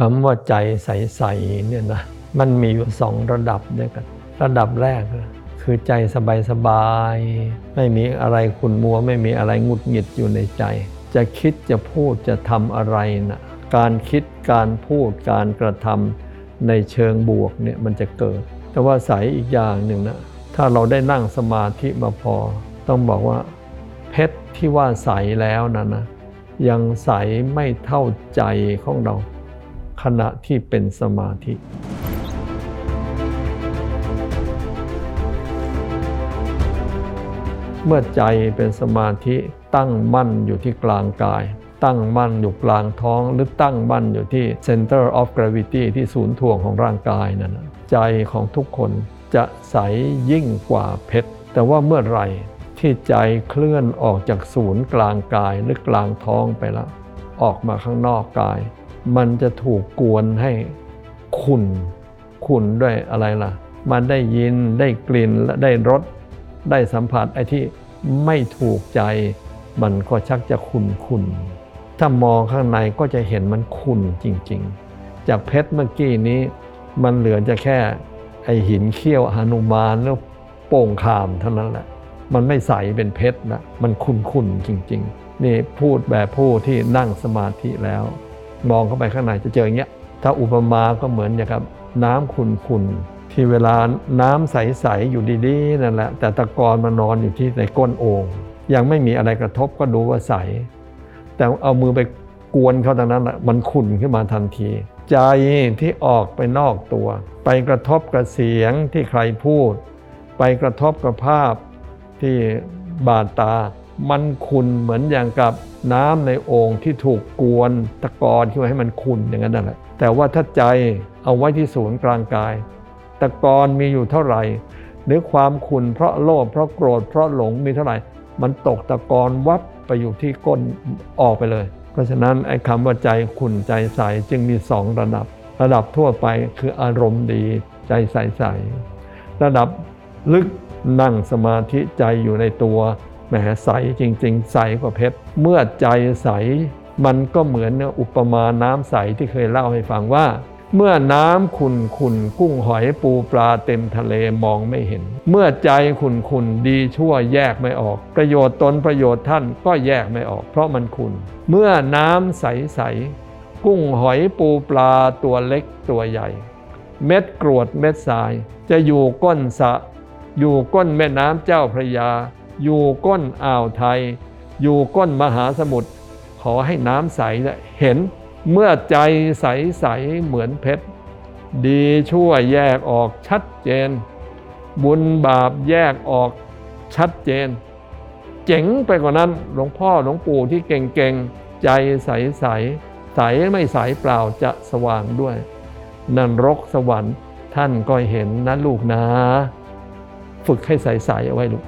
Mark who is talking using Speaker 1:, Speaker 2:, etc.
Speaker 1: คำว่าใจใสๆเนี่ยนะมันมีอยู่สองระดับด้วยกัน ระดับแรกคือใจสบายๆไม่มีอะไรขุ่นมัว ไม่มีอะไรงุดหงิดอยู่ในใจ จะคิดจะพูดจะทำอะไรนะการคิดการพูดการกระทำในเชิงบวกเนี่ยมันจะเกิด แต่ว่าใสอีกอย่างหนึ่งนะถ้าเราได้นั่งสมาธิมาพอ ต้องบอกว่า เพชรที่ว่าใสแล้วนะนะยังใสไม่เท่าใจของเรา ขณะที่เป็นสมาธิเมื่อใจเป็นสมาธิตั้งมั่นอยู่ที่กลางกาย ตั้งมั่นอยู่กลางท้องหรือตั้งมั่นอยู่ที่ center of gravity ที่ศูนย์ถ่วงของร่างกายนั่นใจของทุกคนจะใสยิ่งกว่าเพชร แต่ว่าเมื่อไหร่ที่ใจเคลื่อนออกจากศูนย์กลางกายหรือกลางท้องไปแล้ว ออกมาข้างนอกกาย มันจะถูกกวนให้ขุ่นขุ่นด้วยอะไรล่ะ มันได้ยินได้กลิ่นและได้รสได้สัมผัสไอ้ที่ไม่ถูกใจ มันก็ชักจะขุ่นขุ่นถ้ามองข้างในก็จะเห็นมันขุ่นจริง ๆ จากเพชรเมื่อกี้นี้ มันเหลือจะแค่ไอหินเขี้ยวหนุมานแล้วโป่งคามเท่านั้นแหละ มันไม่ใสเป็นเพชรนะมันขุ่นๆจริง ๆ นี่พูดแบบผู้ที่นั่งสมาธิแล้ว มองเข้าไปข้างในจะเจออย่างเงี้ยถ้าอุปมาก็เหมือนอย่างครับน้ำขุ่นๆที่เวลาน้ำใสๆอยู่ดีๆนั่นแหละแต่ตะกอนมานอนอยู่ที่ในก้นโอ่งยังไม่มีอะไรกระทบก็ดูว่าใส แต่เอามือไปกวนเขาตรงนั้นแหละมันขุ่นขึ้นมาทันที ใจที่ออกไปนอกตัว ไปกระทบกับเสียงที่ใครพูด ไปกระทบกับภาพที่บาดตา มันขุ่นเหมือนอย่างกับน้ำในโอ่งที่ถูกกวนตะกอนขึ้นมาให้มันขุ่นอย่างนั้นนั่นแหละแต่ว่าถ้าใจเอาไว้ที่ศูนย์กลางกาย ตะกอนมีอยู่เท่าไหร่ หรือความขุ่นเพราะโลภเพราะโกรธเพราะหลงมีเท่าไหร่ มันตกตะกอนวับไปอยู่ที่ก้นออกไปเลย เพราะฉะนั้นไอ้คำว่าใจขุ่นใจใสจึงมีสองระดับ ระดับทั่วไปคืออารมณ์ดีใจใสใสระดับลึกนั่งสมาธิใจอยู่ในตัว แหมใสจริง ๆ ใสกว่าเพชร เมื่อใจใสมันก็เหมือนอุปมาน้ำใสที่เคยเล่าให้ฟังว่า เมื่อน้ำขุนขุนกุ้งหอยปูปลาเต็มทะเลมองไม่เห็น เมื่อใจขุนขุนดีชั่วแยกไม่ออก ประโยชน์ตนประโยชน์ท่านก็แยกไม่ออก เพราะมันขุนเมื่อน้ำใสใสกุ้งหอยปูปลาตัวเล็กตัวใหญ่ เม็ดกรวดเม็ดทราย จะอยู่ก้นสะ อยู่ก้นแม่น้ำเจ้าพระยา อยู่ก้นอ่าวไทย อยู่ก้นมหาสมุทรขอให้น้ำใสเห็นเมื่อใจใสใสเหมือนเพชร ดีชั่วแยกออกชัดเจน บุญบาปแยกออกชัดเจน เจ๋งไปกว่านั้นหลวงพ่อหลวงปู่ที่เก่งๆ ใจใสใสใสไม่ใสเปล่าจะสว่างด้วย นันรกสวรรค์ท่านก็เห็นนะลูกนะ ฝึกให้ใสๆเอาไว้ลูก